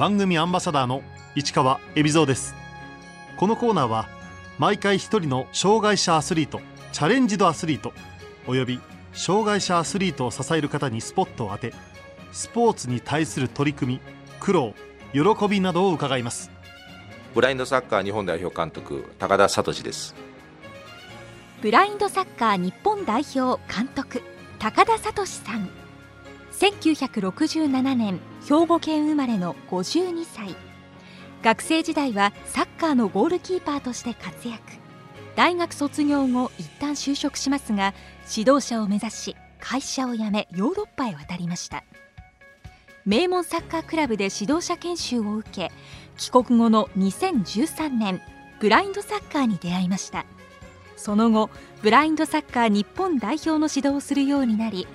番組アンバサダーの市川恵比蔵です。このコーナーは毎回一人の障害者アスリートチャレンジドアスリートおよび障害者アスリートを支える方にスポットを当てスポーツに対する取り組み苦労喜びなどを伺います。ブラインドサッカー日本代表監督高田聡です。ブラインドサッカー日本代表監督高田聡さん1967年兵庫県生まれの52歳。学生時代はサッカーのゴールキーパーとして活躍。大学卒業後一旦就職しますが指導者を目指し会社を辞めヨーロッパへ渡りました。名門サッカークラブで指導者研修を受け帰国後の2013年ブラインドサッカーに出会いました。その後ブラインドサッカー日本代表の指導をするようになり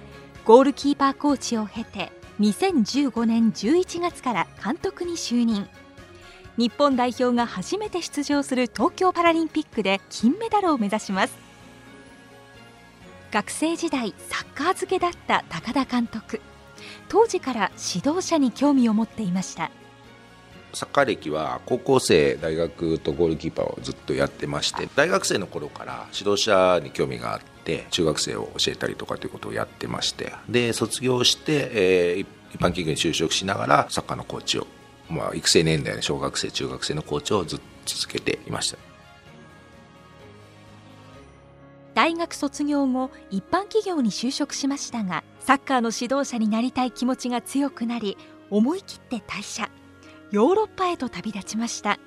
ゴールキーパーコーチを経て2015年11月から監督に就任。日本代表が初めて出場する東京パラリンピックで金メダルを目指します。学生時代サッカー漬けだった高田監督。当時から指導者に興味を持っていました。サッカー歴は高校生大学とゴールキーパーをずっとやってまして大学生の頃から指導者に興味があって中学生を教えたりとかということをやってまして。で卒業して、えー、一般企業に就職しながらサッカーのコーチを、まあ、育成年代の小学生中学生のコーチをずっと続けていました。大学卒業後一般企業に就職しましたがサッカーの指導者になりたい気持ちが強くなり思い切って退社。ヨーロッパへと旅立ちました。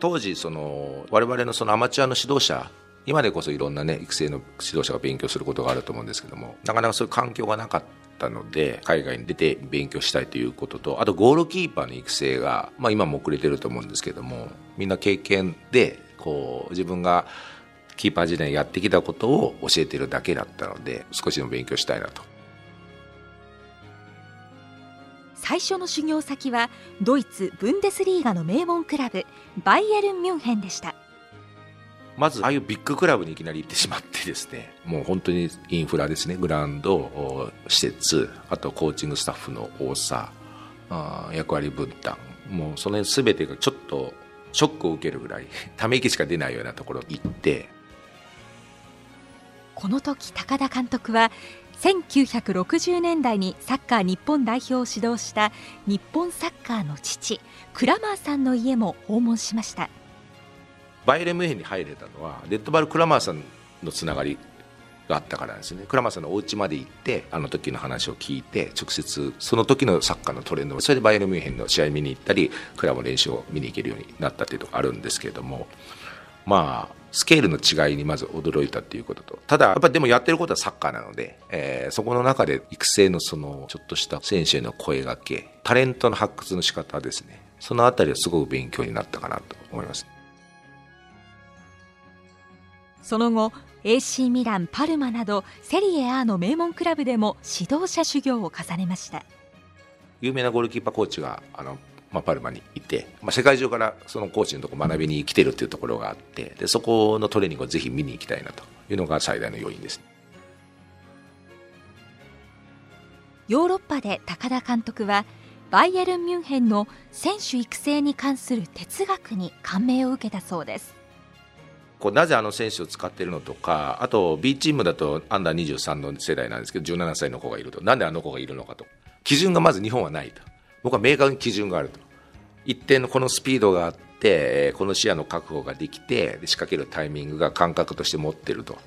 当時その我々のそのアマチュアの指導者今でこそいろんなね育成の指導者が勉強することがあると思うんですけどもなかなかそういう環境がなかったので海外に出て勉強したいということとあとゴールキーパーの育成が、まあ、今も遅れてると思うんですけどもみんな経験でこう自分がキーパー時代やってきたことを教えてるだけだったので少しでも勉強したいなと。最初の修行先はドイツブンデスリーガの名門クラブバイエルン・ミュンヘンでした。まずああいうビッグクラブにいきなり行ってしまってですね もう本当にインフラですね。グラウンド施設あとコーチングスタッフの多さ役割分担。もうその辺全てがちょっとショックを受けるぐらい ため息しか出ないようなところに行って。この時高田監督は1960年代にサッカー日本代表を指導した日本サッカーの父クラマーさんの家も訪問しましたバイエルムヘンに入れたのはレッドバル・クラマーさんのつながりがあったからですねクラマーさんのお家まで行ってあの時の話を聞いて直接その時のサッカーのトレンドそれでバイエル・ミュンヘンの試合見に行ったりクラブの練習を見に行けるようになったっていうとこあるんですけれどもまあスケールの違いにまず驚いたっていうことと、ただ、やっぱりでもやってることはサッカーなので、えー、そこの中で育成のその、ちょっとした選手への声がけ、タレントの発掘の仕方ですね。そのあたりはすごく勉強になったかなと思います。その後、AC ミラン、パルマなど、セリエ A の名門クラブでも指導者修行を重ねました。有名なゴールキーパーコーチが、あの、まあ、パルマにいて、まあ、世界中からそのコーチのとこ学びに来てるっていうところがあってでそこのトレーニングをぜひ見に行きたいなというのが最大の要因ですヨーロッパで高田監督はバイエルン・ミュンヘンの選手育成に関する哲学に感銘を受けたそうですこうなぜあの選手を使っているのとかあと B チームだとアンダー23の世代なんですけど17歳の子がいると。なんであの子がいるのかと。基準がまず日本はないと。僕は明確に基準があると。一定のこのスピードがあってこの視野の確保ができて仕掛けるタイミングが感覚として持ってると。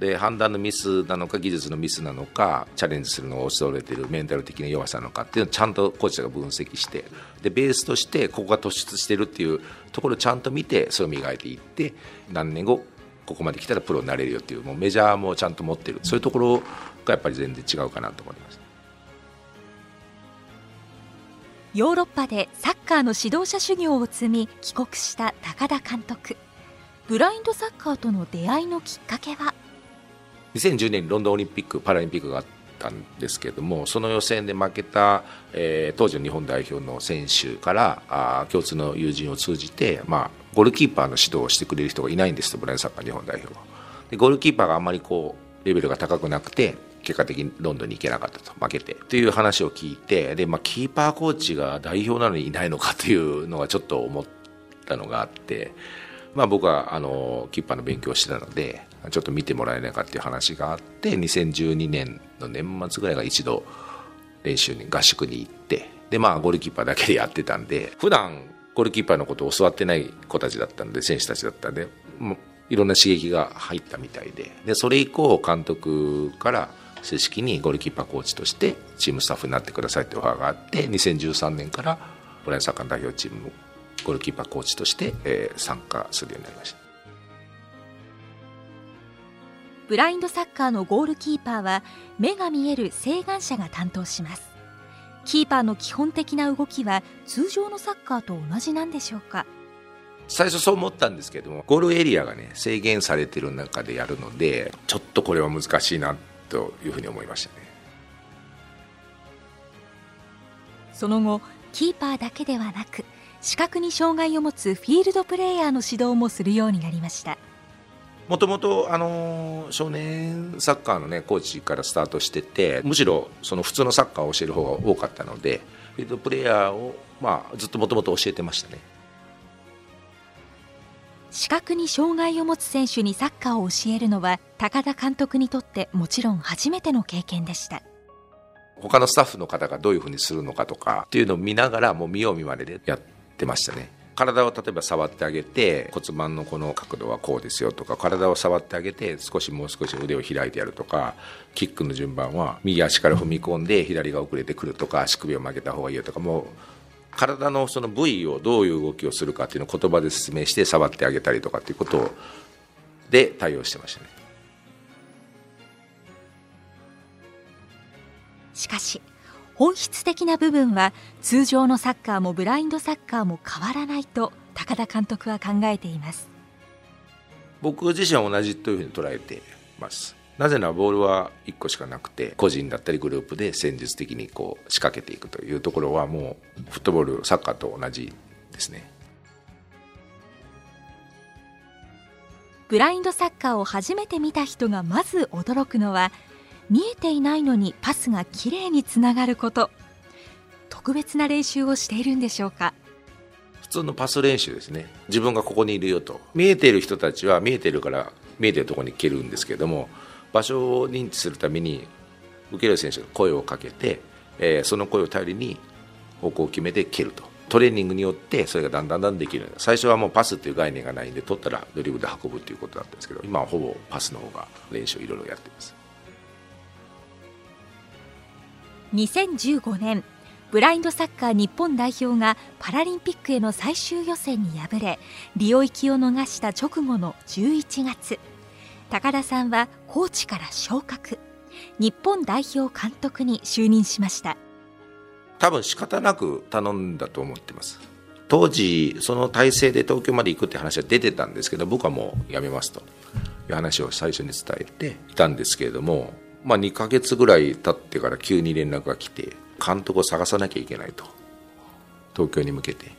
で判断のミスなのか技術のミスなのかチャレンジするのを恐れてるメンタル的な弱さなのかっていうのをちゃんとコーチが分析してでベースとしてここが突出してるっていうところをちゃんと見てそれを磨いていって何年後ここまで来たらプロになれるよっていうもうメジャーもちゃんと持ってる。そういうところがやっぱり全然違うかなと思います。ヨーロッパでサッカーの指導者修行を積み帰国した高田監督。ブラインドサッカーとの出会いのきっかけは？2010年にロンドンオリンピック・パラリンピックがあったんですけれどもその予選で負けた、えー、当時の日本代表の選手からあ共通の友人を通じて、まあ、ゴールキーパーの指導をしてくれる人がいないんですとブラインサッカー日本代表は。でゴールキーパーがあんまりこうレベルが高くなくて結果的にロンドンに行けなかったと。負けて。という話を聞いてで、まあ、キーパーコーチが代表なのにいないのかというのがちょっと思ったのがあって、まあ、僕はあのキーパーの勉強をしてたのでちょっと見てもらえないかっていう話があって2012年の年末ぐらいが一度練習に合宿に行ってでまあゴールキーパーだけでやってたんで普段ゴールキーパーのことを教わってない子たちだったんで選手たちだったんでいろんな刺激が入ったみたいで。でそれ以降監督から正式にゴールキーパーコーチとしてチームスタッフになってくださいってオファーがあって2013年からブラインサッカー代表チームゴールキーパーコーチとして、えー、参加するようになりました。ブラインドサッカーのゴールキーパーは目が見える晴眼者が担当します。キーパーの基本的な動きは通常のサッカーと同じなんでしょうか？最初そう思ったんですけどもゴールエリアがね制限されてる中でやるのでちょっとこれは難しいなというふうに思いましたね。その後キーパーだけではなく視覚に障害を持つフィールドプレーヤーの指導もするようになりましたもともと少年サッカーの、ね、コーチからスタートしててむしろその普通のサッカーを教える方が多かったのでフィールドプレーヤーを、まあ、ずっともともと教えてましたね。視覚に障害を持つ選手にサッカーを教えるのは高田監督にとってもちろん初めての経験でした。他のスタッフの方がどういうふうにするのかとかっていうのを見ながらもう見よう見まねでやってましたね体を例えば触ってあげて骨盤のこの角度はこうですよとか体を触ってあげて少しもう少し腕を開いてやるとかキックの順番は右足から踏み込んで左が遅れてくるとか足首を曲げた方がいいよとかもう体のその部位をどういう動きをするかっていうのを言葉で説明して触ってあげたりとかっていうことで対応してましたね。しかし本質的な部分は通常のサッカーもブラインドサッカーも変わらないと高田監督は考えています。僕自身は同じというふうに捉えてます。なぜならボールは1個しかなくて個人だったりグループで戦術的にこう仕掛けていくというところはもうフットボールサッカーと同じですね。ブラインドサッカーを初めて見た人がまず驚くのは見えていないのにパスがきれいにつながること。特別な練習をしているんでしょうか？普通のパス練習ですね。自分がここにいるよと。見えている人たちは見えてるから見えてるところに蹴るんですけども場所を認知するために受ける選手が声をかけて、えー、その声を頼りに方向を決めて蹴ると。トレーニングによってそれがだんだんだんできる。最初はもうパスっていう概念がないんで取ったらドリブルで運ぶっていうことだったんですけど今はほぼパスの方が練習をいろいろやってます。2015年ブラインドサッカー日本代表がパラリンピックへの最終予選に敗れリオ行きを逃した直後の11月。高田さんはコーチから昇格。日本代表監督に就任しました。多分仕方なく頼んだと思ってます。当時その体制で東京まで行くって話は出てたんですけど僕はもう辞めますという話を最初に伝えていたんですけれどもまあ、2ヶ月ぐらい経ってから急に連絡が来て監督を探さなきゃいけないと。東京に向けて。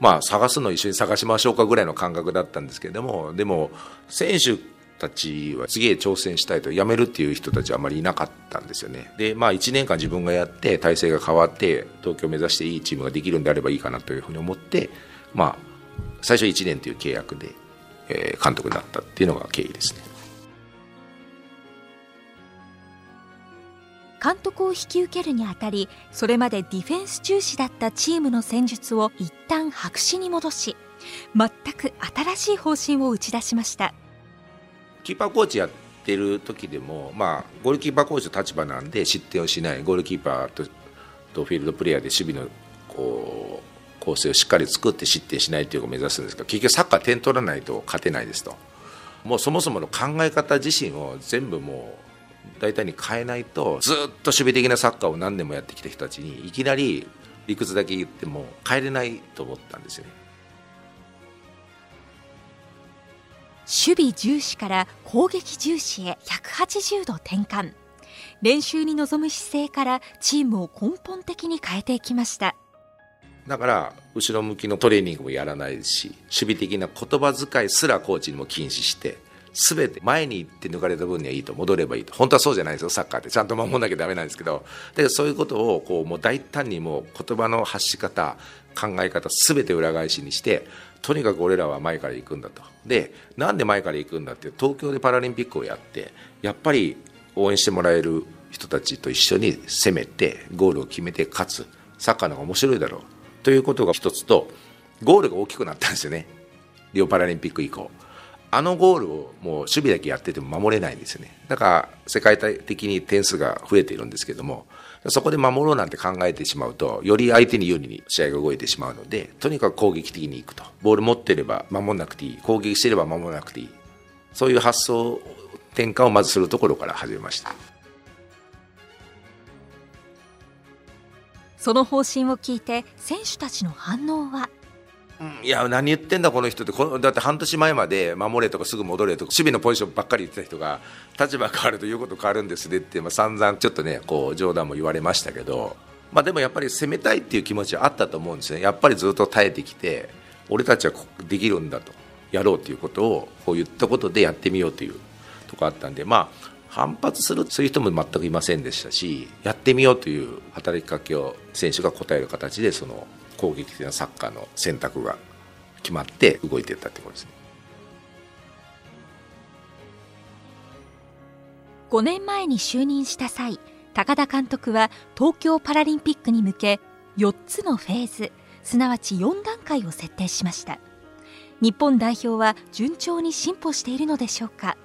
まあ探すの一緒に探しましょうかぐらいの感覚だったんですけどもでも選手たちは次へ挑戦したいと辞めるっていう人たちはあまりいなかったんですよね。でまあ1年間自分がやって体制が変わって東京を目指していいチームができるんであればいいかなというふうに思ってまあ最初1年という契約で、えー、監督になったっていうのが経緯ですね。監督を引き受けるにあたりそれまでディフェンス重視だったチームの戦術を一旦白紙に戻し全く新しい方針を打ち出しました。キーパーコーチやってる時でも、まあ、ゴールキーパーコーチの立場なんで失点をしないゴールキーパーととフィールドプレーヤーで守備のこう構成をしっかり作って失点しないというのを目指すんですが結局サッカー点取らないと勝てないですと。もうそもそもの考え方自身を全部もう大体に変えないとずっと守備的なサッカーを何年もやってきた人たちにいきなり理屈だけ言っても変えれないと思ったんですよね。守備重視から攻撃重視へ180度転換練習に臨む姿勢からチームを根本的に変えていきましただから後ろ向きのトレーニングもやらないですし守備的な言葉遣いすらコーチにも禁止して全て前に行って抜かれた分にはいいと。戻ればいいと。本当はそうじゃないですよ。サッカーって。ちゃんと守んなきゃダメなんですけど。だけどそういうことをこうもう大胆にも言葉の発し方考え方全て裏返しにしてとにかく俺らは前から行くんだと。でなんで前から行くんだって東京でパラリンピックをやってやっぱり応援してもらえる人たちと一緒に攻めてゴールを決めて勝つ。サッカーの方が面白いだろう。ということが一つとゴールが大きくなったんですよね。リオパラリンピック以降。あのゴールをもう守備だけやってても守れないんですよね。だから世界的に点数が増えているんですけどもそこで守ろうなんて考えてしまうとより相手に有利に試合が動いてしまうのでとにかく攻撃的にいくと。ボール持ってれば守らなくていい。攻撃してれば守らなくていい。そういう発想転換をまずするところから始めました。その方針を聞いて選手たちの反応は？いや何言ってんだこの人って。こだって半年前まで守れとかすぐ戻れとか守備のポジションばっかり言ってた人が立場変わると言うこと変わるんですねって、まあ、散々ちょっとねこう冗談も言われましたけど、まあ、でもやっぱり攻めたいっていう気持ちはあったと思うんですね。やっぱりずっと耐えてきて俺たちはできるんだと。やろうということをこう言ったことでやってみようというとこあったんで。まあ反発するそういう人も全くいませんでしたしやってみようという働きかけを選手が答える形でその攻撃的なサッカーの選択が決まって動いていったってことですね。5年前に就任した際高田監督は東京パラリンピックに向け4つのフェーズすなわち4段階を設定しました。日本代表は順調に進歩しているのでしょうか？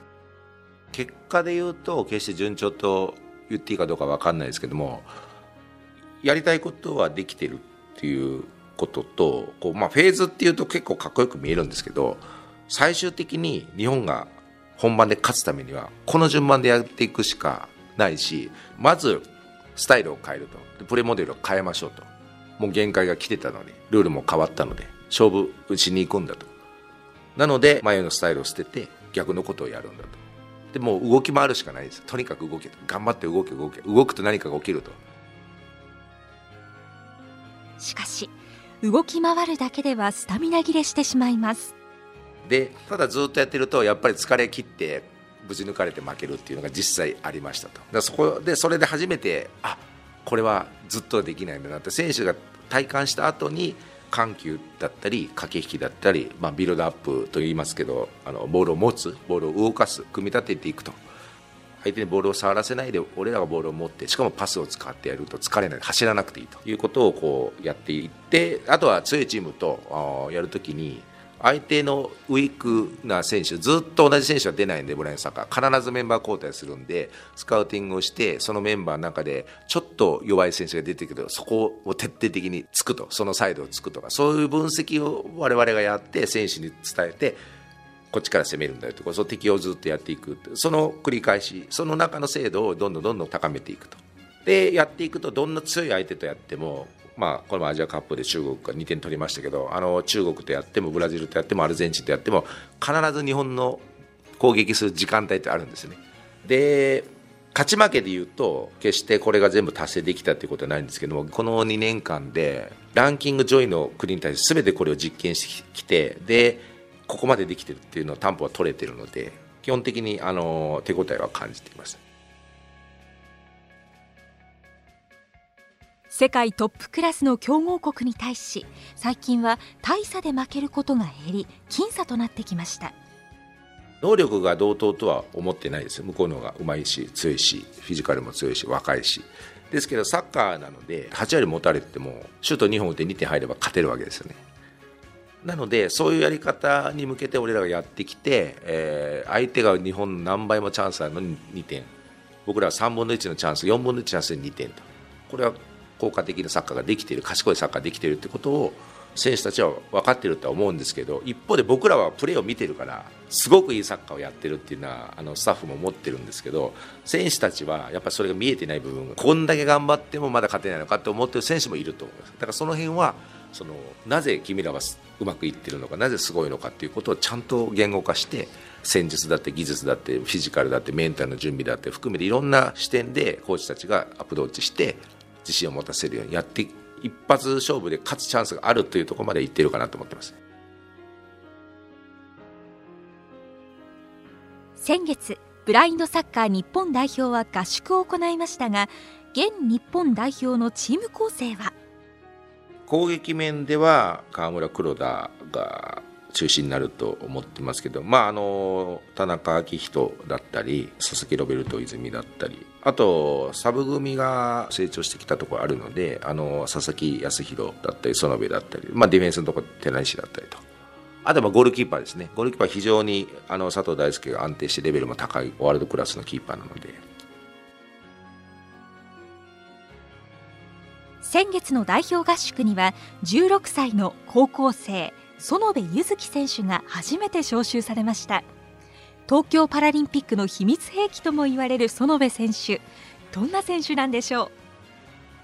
結果で言うと決して順調と言っていいかどうか分かんないですけどもやりたいことはできてるっていうこととこう、まあ、フェーズっていうと結構かっこよく見えるんですけど最終的に日本が本番で勝つためにはこの順番でやっていくしかないしまずスタイルを変えると。プレモデルを変えましょうと。もう限界が来てたのにルールも変わったので勝負しに行くんだと。なので前のスタイルを捨てて逆のことをやるんだと。でも動き回るしかないです。とにかく動けと。頑張って動け動け。動くと何かが起きると。しかし動き回るだけではスタミナ切れしてしまいます。でただずっとやってるとやっぱり疲れ切ってぶち抜かれて負けるっていうのが実際ありましたと。だそこでそれで初めてあこれはずっとできないんだなって。選手が体感した後に緩急だったり駆け引きだったり、まあ、ビルドアップと言いますけどあのボールを持つボールを動かす組み立てていくと。相手にボールを触らせないで俺らがボールを持ってしかもパスを使ってやると疲れない走らなくていいということをこうやっていってあとは強いチームとやるときに相手のウィークな選手ずっと同じ選手は出ないんでブラインサッカー。必ずメンバー交代するんでスカウティングをしてそのメンバーの中でちょっと弱い選手が出てくるそこを徹底的につくとそのサイドをつくとかそういう分析を我々がやって選手に伝えてこっちから攻めるんだよとかその敵をずっとやっていくその繰り返しその中の精度をどんどんどんどん高めていくとでやっていくとどんな強い相手とやってもまあ、このアジアカップで中国が2点取りましたけどあの中国とやってもブラジルとやってもアルゼンチンとやっても必ず日本の攻撃する時間帯ってあるんですね。で勝ち負けでいうと決してこれが全部達成できたということはないんですけどもこの2年間でランキング上位の国に対して全てこれを実験してきてでここまでできてるっていうのを担保は取れてるので基本的にあの手応えは感じています。世界トップクラスの強豪国に対し最近は大差で負けることが減り僅差となってきました。能力が同等とは思ってないです。向こうの方がうまいし強いしフィジカルも強いし若いし。ですけどサッカーなので8割持たれてもシュート2本打って2点入れば勝てるわけですよねなのでそういうやり方に向けて俺らがやってきて、えー、相手が日本の何倍もチャンスあるのに2点。僕らは3分の1のチャンス4分の1のチャンスで2点と。これは効果的なサッカーができている賢いサッカーができているってことを選手たちは分かっているとは思うんですけど一方で僕らはプレーを見てるからすごくいいサッカーをやってるっていうのはあのスタッフも思ってるんですけど選手たちはやっぱりそれが見えてない部分こんだけ頑張ってもまだ勝てないのかって思ってる選手もいると思います。だからその辺はそのなぜ君らはうまくいってるのかなぜすごいのかっていうことをちゃんと言語化して戦術だって技術だってフィジカルだってメンタルの準備だって含めていろんな視点でコーチたちがアプローチして自信を持たせるようにやって一発勝負で勝つチャンスがあるというところまでいってるかなと思ってます。先月ブラインドサッカー日本代表は合宿を行いましたが現日本代表のチーム構成は？攻撃面では川村黒田が中心になると思ってますけど、まあ、あの田中昭人だったり佐々木ロベルト泉だったりあとサブ組が成長してきたところあるのであの佐々木康弘だったり園部だったり、まあ、ディフェンスのところ寺西だったりと。あとはゴールキーパーですね。ゴールキーパー非常にあの佐藤大輔が安定してレベルも高いワールドクラスのキーパーなので。先月の代表合宿には16歳の高校生園部柚月選手が初めて招集されました。東京パラリンピックの秘密兵器とも言われる園部選手どんな選手なんでしょう？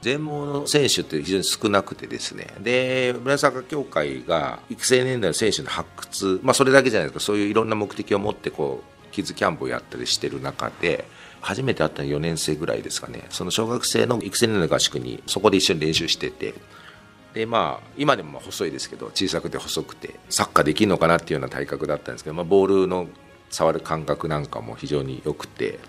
全盲の選手って非常に少なくてですね。で村坂協会が育成年代の選手の発掘、まあ、それだけじゃないですかそういういろんな目的を持ってこうキッズキャンプをやったりしてる中で初めて会ったの4年生ぐらいですかね。その小学生の育成年の合宿にそこで一緒に練習してて。でまあ今でも細いですけど小さくて細くてサッカーできるのかなっていうような体格だったんですけど、まあ、ボールの触る感覚なんかも非常に良くて。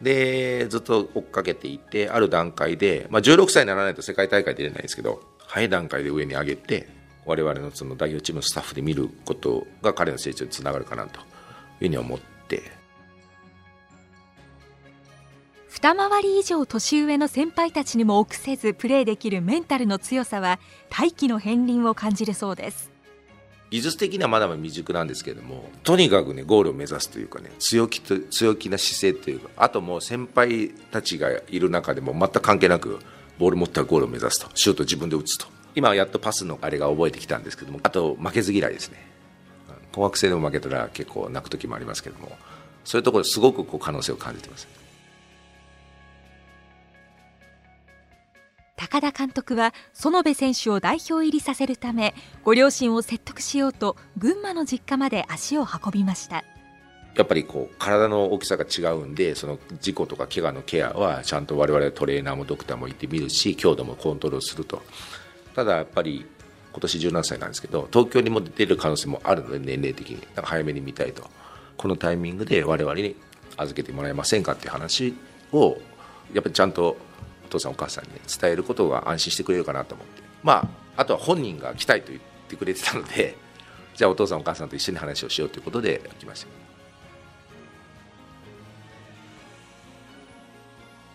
でずっと追っかけていてある段階で、まあ、16歳にならないと世界大会出れないんですけど早い段階で上に上げて我々のその代表チームのスタッフで見ることが彼の成長につながるかなというふうに思って二回り以上年上の先輩たちにも臆せずプレーできるメンタルの強さは大気の片鱗を感じるそうです。技術的にはまだまだ未熟なんですけれどもとにかくねゴールを目指すというかね強気と強気な姿勢というかあともう先輩たちがいる中でも全く関係なくボール持ったらゴールを目指すとシュート自分で打つと。今やっとパスのあれが覚えてきたんですけどもあと負けず嫌いですね。高学生でも負けたら結構泣く時もありますけどもそういうところすごくこう可能性を感じてます。高田監督は園部選手を代表入りさせるためご両親を説得しようと群馬の実家まで足を運びました。やっぱりこう体の大きさが違うんでその事故とか怪我のケアはちゃんと我々トレーナーもドクターもいてみるし強度もコントロールすると。ただやっぱり今年17歳なんですけど東京にも出る可能性もあるので年齢的に。早めに見たいと。このタイミングで我々に預けてもらえませんかっていう話をやっぱりちゃんと父さんお母さんに、ね、伝えることが安心してくれるかなと思って。まああとは本人が来たいと言ってくれてたので じゃあお父さんお母さんと一緒に話をしようということで来ました。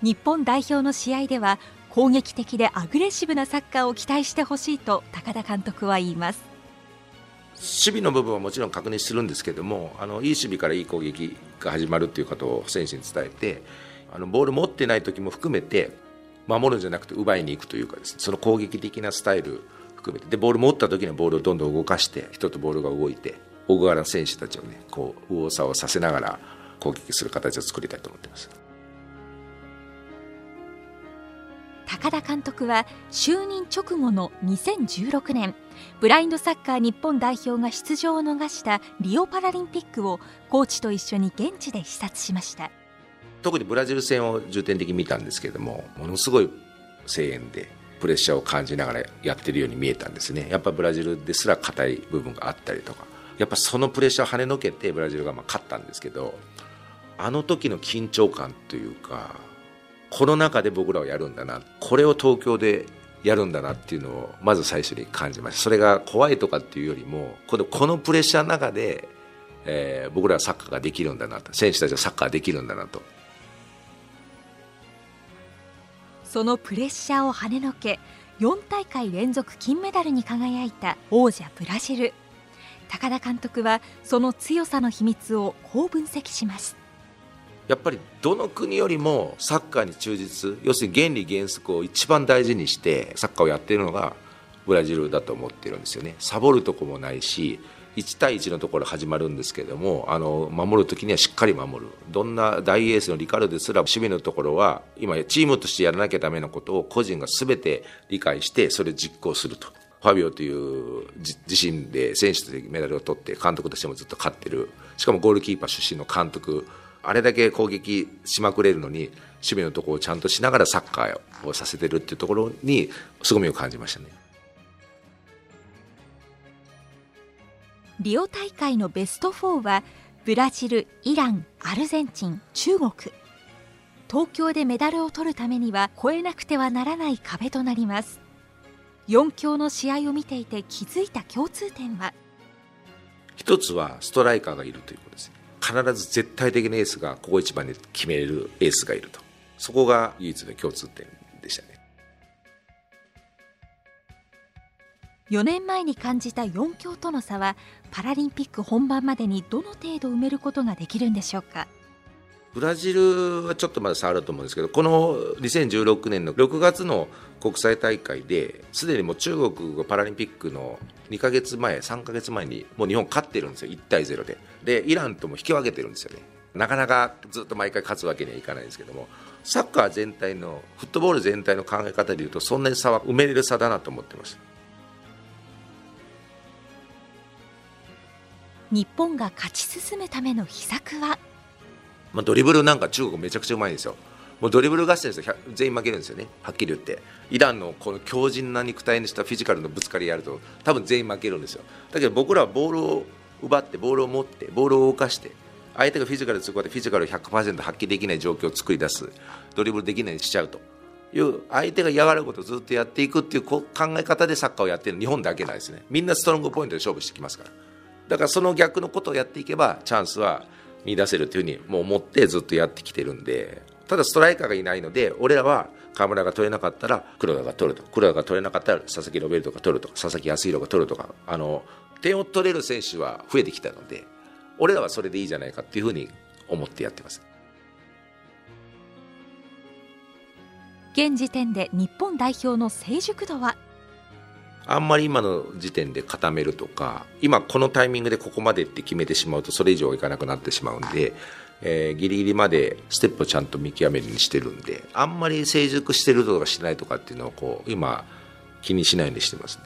日本代表の試合では攻撃的でアグレッシブなサッカーを期待してほしいと高田監督は言います。守備の部分はもちろん確認するんですけどもあのいい守備からいい攻撃が始まるということを選手に伝えてあのボール持ってない時も含めて守るんじゃなくて奪いに行くというかですねその攻撃的なスタイル含めて。でボール持った時にボールをどんどん動かして人とボールが動いて大柄な選手たちをねこう右往左往させながら攻撃する形を作りたいと思っています。高田監督は就任直後の2016年ブラインドサッカー日本代表が出場を逃したリオパラリンピックをコーチと一緒に現地で視察しました。特にブラジル戦を重点的に見たんですけどもものすごい声援でプレッシャーを感じながらやってるように見えたんですね。やっぱブラジルですら硬い部分があったりとか。やっぱそのプレッシャーを跳ねのけてブラジルがま勝ったんですけどあの時の緊張感というかこの中で僕らはやるんだなこれを東京でやるんだなっていうのをまず最初に感じました。それが怖いとかっていうよりもこのこのプレッシャーの中で、えー、僕らはサッカーができるんだなと選手たちはサッカーできるんだなと。そのプレッシャーを跳ねのけ4大会連続金メダルに輝いた王者ブラジル。高田監督はその強さの秘密をこう分析します。やっぱりどの国よりもサッカーに忠実要するに原理原則を一番大事にしてサッカーをやっているのがブラジルだと思ってるんですよね。サボるとこもないし1対1のところ始まるんですけれどもあの守るときにはしっかり守る。どんな大エースのリカルですら守備のところは今チームとしてやらなきゃダメなことを個人が全て理解してそれを実行すると。ファビオという自身で選手としてメダルを取って監督としてもずっと勝ってる。しかもゴールキーパー出身の監督。あれだけ攻撃しまくれるのに守備のところをちゃんとしながらサッカーをさせてるっていうところに凄みを感じましたね。リオ大会のベスト4はブラジルイランアルゼンチン中国。東京でメダルを取るためには越えなくてはならない壁となります。4強の試合を見ていて気づいた共通点は？一つはストライカーがいるということです。必ず絶対的なエースがここ一番で決めるエースがいると。そこが唯一の共通点でしたね。4年前に感じた4強との差はパラリンピック本番までにどの程度埋めることができるんでしょうか？ブラジルはちょっとまだ差あると思うんですけどこの2016年の6月の国際大会ですでにもう中国がパラリンピックの2か月前3か月前にもう日本勝ってるんですよ1対0で。でイランとも引き分けてるんですよね。なかなかずっと毎回勝つわけにはいかないんですけどもサッカー全体のフットボール全体の考え方でいうとそんなに差は埋めれる差だなと思ってます。日本が勝ち進むための秘策は？まあ、ドリブルなんか中国めちゃくちゃうまいんですよ。もうドリブル合戦ですよ。全員負けるんですよね。はっきり言って。イランのこの強靭な肉体にしたフィジカルのぶつかりやると多分全員負けるんですよ。だけど僕らはボールを奪ってボールを持ってボールを動かして相手がフィジカルで強くてフィジカルを100%発揮できない状況を作り出す。ドリブルできないようにしちゃうと。いう相手が嫌がることをずっとやっていくっていう考え方でサッカーをやってる日本だけなんですね。みんなストロングポイントで勝負してきますから。だからその逆のことをやっていけばチャンスは見出せるというふうにもう思ってずっとやってきてるんでただストライカーがいないので俺らは河村が取れなかったら黒田が取ると。黒田が取れなかったら佐々木ロベルトが取るとか佐々木康弘が取るとかあの点を取れる選手は増えてきたので俺らはそれでいいじゃないかっていうふうに思ってやってます。現時点で日本代表の成熟度はあんまり今の時点で固めるとか今このタイミングでここまでって決めてしまうとそれ以上いかなくなってしまうんで、えー、ギリギリまでステップをちゃんと見極めるにしてるんであんまり成熟してるとかしないとかっていうのをこう今気にしないようにしてますね。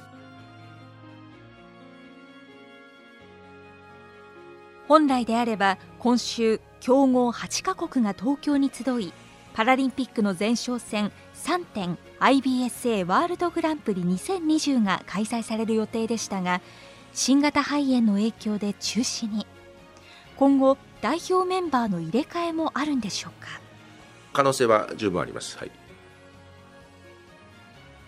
本来であれば今週強豪8カ国が東京に集いパラリンピックの前哨戦3点 IBSA ワールドグランプリ2020が開催される予定でしたが新型肺炎の影響で中止に。今後代表メンバーの入れ替えもあるんでしょうか？可能性は十分あります、はい、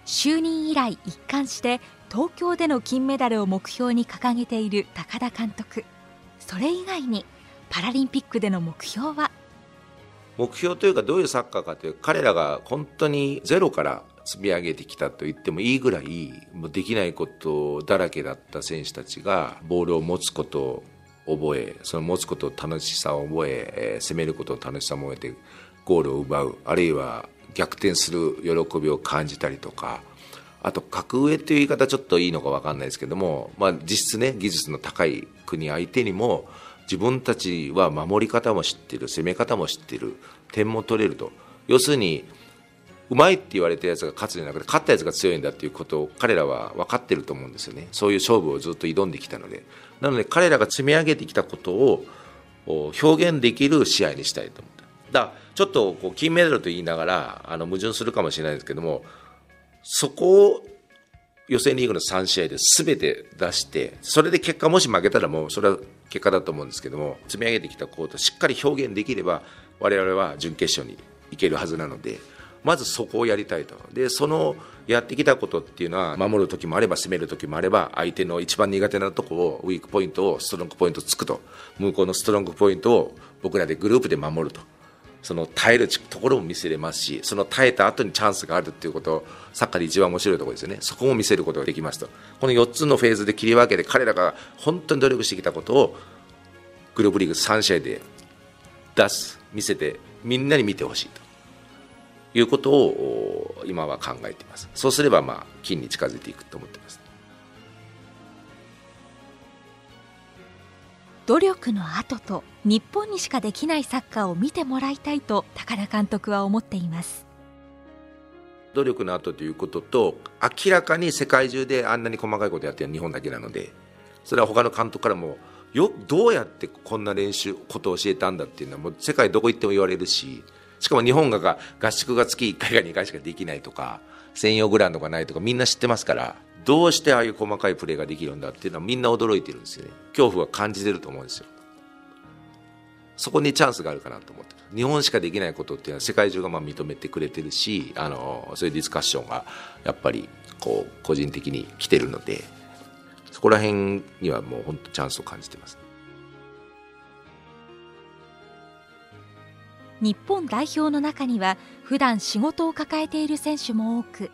就任以来一貫して東京での金メダルを目標に掲げている高田監督。それ以外にパラリンピックでの目標は？目標というかどういうサッカーかという彼らが本当にゼロから積み上げてきたと言ってもいいぐらいもうできないことだらけだった選手たちがボールを持つことを覚えその持つことを楽しさを覚ええ攻めることを楽しさを覚えてゴールを奪うあるいは逆転する喜びを感じたりとかあと格上という言い方ちょっといいのか分かんないですけども、まあ、実質ね技術の高い国相手にも自分たちは守り方も知ってる攻め方も知ってる点も取れると。要するにうまいって言われたやつが勝つんじゃなくて勝ったやつが強いんだっていうことを彼らは分かってると思うんですよね。そういう勝負をずっと挑んできたので。なので彼らが積み上げてきたことを表現できる試合にしたいと思った。だちょっとこう金メダルと言いながらあの矛盾するかもしれないですけどもそこを予選リーグの3試合で全て出してそれで結果もし負けたらもうそれは結果だと思うんですけども積み上げてきたコートをしっかり表現できれば我々は準決勝に行けるはずなのでまずそこをやりたいと。でそのやってきたことっていうのは守る時もあれば攻める時もあれば相手の一番苦手なとこをウィークポイントをストロングポイントつくと。向こうのストロングポイントを僕らでグループで守ると。その耐えるところも見せれますしその耐えた後にチャンスがあるっていうことをサッカーで一番面白いところですよね。そこも見せることができますと。この4つのフェーズで切り分けて彼らが本当に努力してきたことをグループリーグ3試合で出す見せてみんなに見てほしいということを今は考えています。そうすればまあ金に近づいていくと思っています。努力の後と日本にしかできないサッカーを見てもらいたいと高田監督は思っています。努力の後ということと明らかに世界中であんなに細かいことやってる日本だけなのでそれは他の監督からもよどうやってこんな練習ことを教えたんだっていうのはもう世界どこ行っても言われるししかも日本が合宿が月1回か2回しかできないとか専用グラウンドがないとかみんな知ってますからどうしてああいう細かいプレーができるんだっていうのはみんな驚いてるんですよね。恐怖は感じてると思うんですよ。そこにチャンスがあるかなと思って。日本しかできないことっていうのは世界中がまあ認めてくれてるしあのそういうディスカッションがやっぱりこう個人的に来てるのでそこら辺にはもう本当チャンスを感じてます。日本代表の中には普段仕事を抱えている選手も多く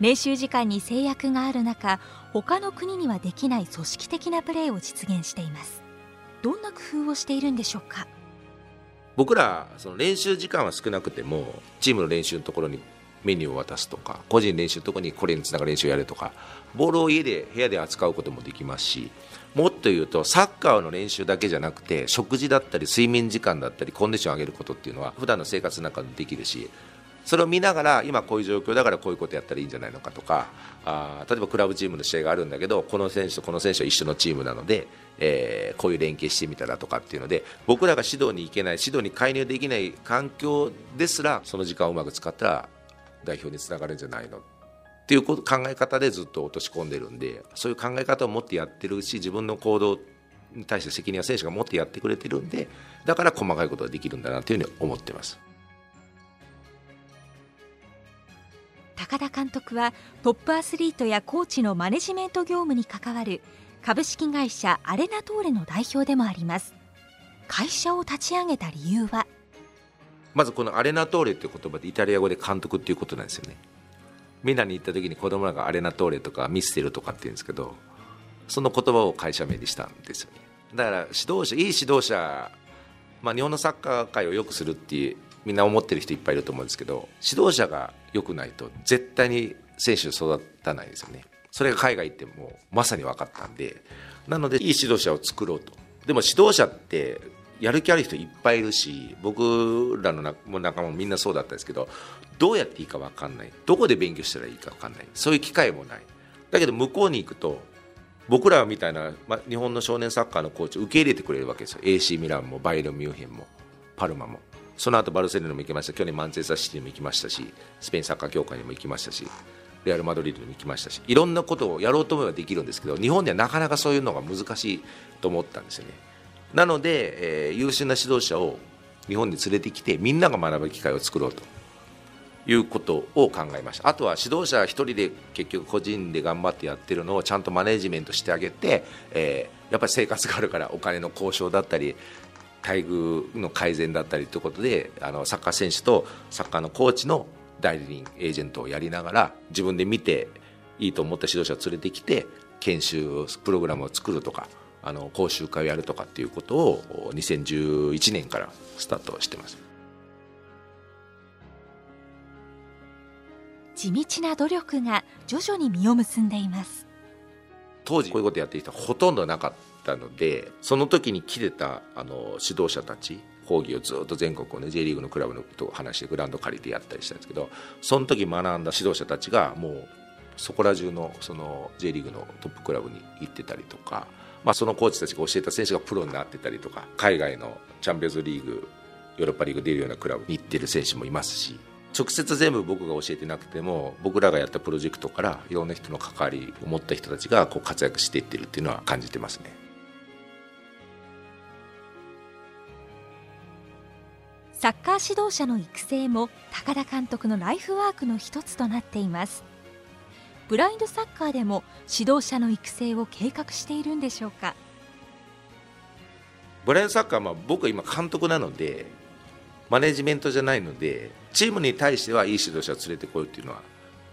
練習時間に制約がある中他の国にはできない組織的なプレーを実現しています。どんな工夫をしているんでしょうか？僕らその練習時間は少なくてもチームの練習のところにメニューを渡すとか個人練習のところにこれにつながる練習をやるとかボールを家で部屋で扱うこともできますしもっと言うとサッカーの練習だけじゃなくて食事だったり睡眠時間だったりコンディションを上げることっていうのは普段の生活の中でできるしそれを見ながら今こういう状況だからこういうことやったらいいんじゃないのかとかあ例えばクラブチームの試合があるんだけどこの選手とこの選手は一緒のチームなので、えー、こういう連携してみたらとかっていうので僕らが指導に行けない指導に介入できない環境ですらその時間をうまく使ったら代表につながるんじゃないの？っていう考え方でずっと落とし込んでるんでそういう考え方を持ってやってるし自分の行動に対して責任は選手が持ってやってくれてるんでだから細かいことができるんだなというふうに思ってます。高田監督はトップアスリートやコーチのマネジメント業務に関わる株式会社アレナトーレの代表でもあります。会社を立ち上げた理由は？まずこのアレナトーレっていう言葉でイタリア語で監督っていうことなんですよね。ミラに行った時に子供らがアレナトーレとかミステルとかって言うんですけどその言葉を会社名にしたんですよね。だから指導者いい指導者、まあ、日本のサッカー界を良くするっていうみんな思ってる人いっぱいいると思うんですけど指導者が良くないと絶対に選手育たないですよね。それが海外行ってもまさに分かったんでなのでいい指導者を作ろうと。でも指導者ってやる気ある人いっぱいいるし僕らの仲間もみんなそうだったんですけどどうやっていいか分かんない。どこで勉強したらいいか分かんない。そういう機会もない。だけど向こうに行くと僕らみたいな、ま、日本の少年サッカーのコーチを受け入れてくれるわけですよ。AC ミランもバイロンミュンヘンもパルマも。その後バルセロナも行きました。去年マンチェスターシティにも行きましたしスペインサッカー協会にも行きましたしレアル・マドリードにも行きましたしいろんなことをやろうと思えばできるんですけど日本ではなかなかそういうのが難しいと思ったんですよね。なので、えー、優秀な指導者を日本に連れてきてみんなが学ぶ機会を作ろうと。いうことを考えました。あとは指導者1人で結局個人で頑張ってやってるのをちゃんとマネジメントしてあげて、えー、やっぱり生活があるからお金の交渉だったり待遇の改善だったりということであのサッカー選手とサッカーのコーチの代理人エージェントをやりながら自分で見ていいと思った指導者を連れてきて研修プログラムを作るとかあの講習会をやるとかっていうことを2011年からスタートしてます。地道な努力が徐々に実を結んでいます。当時こういうことやってる人はほとんどなかったのでその時に来てたあの指導者たち講義をずっと全国をね J リーグのクラブのと話してグラウンド借りてやったりしたんですけどその時学んだ指導者たちがもうそこら中のその J リーグのトップクラブに行ってたりとか、まあ、そのコーチたちが教えた選手がプロになってたりとか海外のチャンピオンズリーグヨーロッパリーグ出るようなクラブに行ってる選手もいますし直接全部僕が教えてなくても僕らがやったプロジェクトからいろんな人の関わりを持った人たちがこう活躍していってるっていうのは感じてますね。サッカー指導者の育成も高田監督のライフワークの一つとなっています。ブラインドサッカーでも指導者の育成を計画しているんでしょうか？ブラインドサッカーは僕は今監督なのでマネジメントじゃないのでチームに対してはいい指導者を連れてこいっていうのは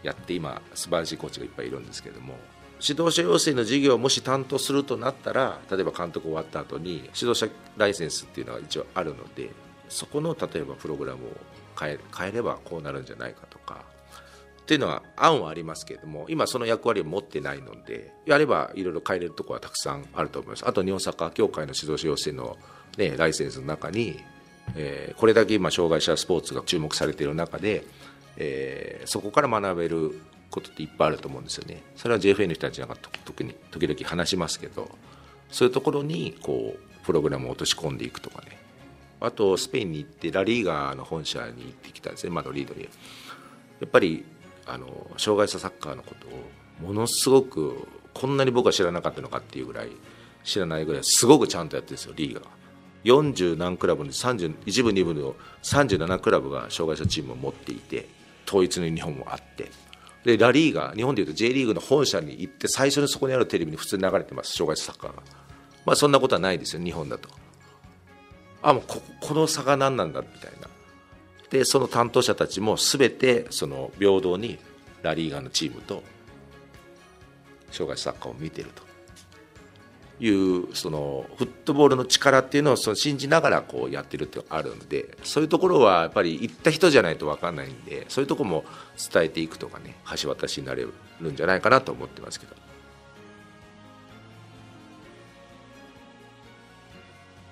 やって今素晴らしいコーチがいっぱいいるんですけども指導者養成の授業をもし担当するとなったら例えば監督終わった後に指導者ライセンスっていうのが一応あるのでそこの例えばプログラムを変え変えればこうなるんじゃないかとかっていうのは案はありますけれども今その役割を持ってないのでやればいろいろ変えれるところはたくさんあると思います。あと日本サッカー協会の指導者養成の、ね、ライセンスの中に、えー、これだけ今障害者スポーツが注目されている中で、えー、そこから学べることっていっぱいあると思うんですよね。それは JFA の人たちなんか特に時々話しますけどそういうところにこうプログラムを落とし込んでいくとかね。あとスペインに行ってラリーガーの本社に行ってきたんですねマドリードに。やっぱりあの障害者サッカーのことをものすごくこんなに僕は知らなかったのかっていうぐらい知らないぐらいすごくちゃんとやってるんですよリーガー。40何クラブの30一部2部の37クラブが障害者チームを持っていて統一のユニフォームもあって。でラリーが日本でいうと J リーグの本社に行って最初にそこにあるテレビに普通に流れてます障害者サッカーが、まあ、そんなことはないですよ日本だと。あもうここの差が何なんだみたいなでその担当者たちも全てその平等にラリーガのチームと障害者サッカーを見てるというそのフットボールの力っていうのをその信じながらこうやってるってあるんでそういうところはやっぱり行った人じゃないと分かんないんでそういうとこも伝えていくとかね橋渡しになれるんじゃないかなと思ってますけど。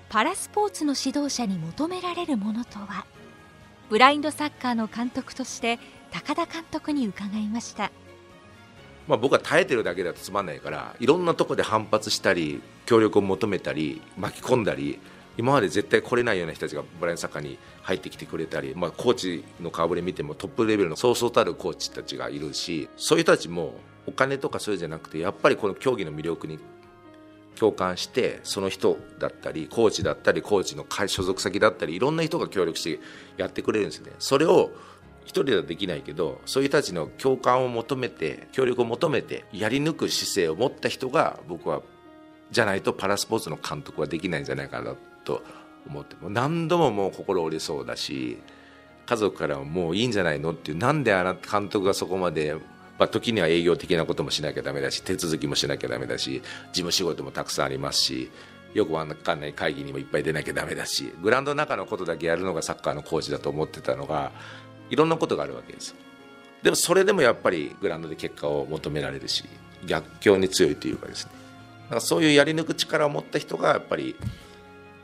パラスポーツの指導者に求められるものとは？ブラインドサッカーの監督として高田監督に伺いました。まあ、僕は耐えてるだけだとつまんないからいろんなとこで反発したり協力を求めたり巻き込んだり今まで絶対来れないような人たちがブラインドサッカーに入ってきてくれたり、まあ、コーチの顔ぶれ見てもトップレベルのそうそうたるコーチたちがいるしそういう人たちもお金とかそういうじゃなくてやっぱりこの競技の魅力に共感してその人だったりコーチだったりコーチの所属先だったりいろんな人が協力してやってくれるんですね。それを一人ではできないけどそういう人たちの共感を求めて協力を求めてやり抜く姿勢を持った人が僕はじゃないとパラスポーツの監督はできないんじゃないかなと思っても何度ももう心折れそうだし家族からももういいんじゃないのっていうなんであなた監督がそこまでまあ、時には営業的なこともしなきゃだめだし手続きもしなきゃだめだし事務仕事もたくさんありますしよくわかんない会議にもいっぱい出なきゃだめだしグラウンドの中のことだけやるのがサッカーのコーチだと思ってたのがいろんなことがあるわけですでもそれでもやっぱりグラウンドで結果を求められるし逆境に強いというかですね。だからそういうやり抜く力を持った人がやっぱり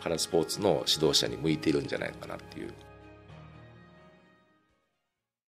パラスポーツの指導者に向いているんじゃないかなっていう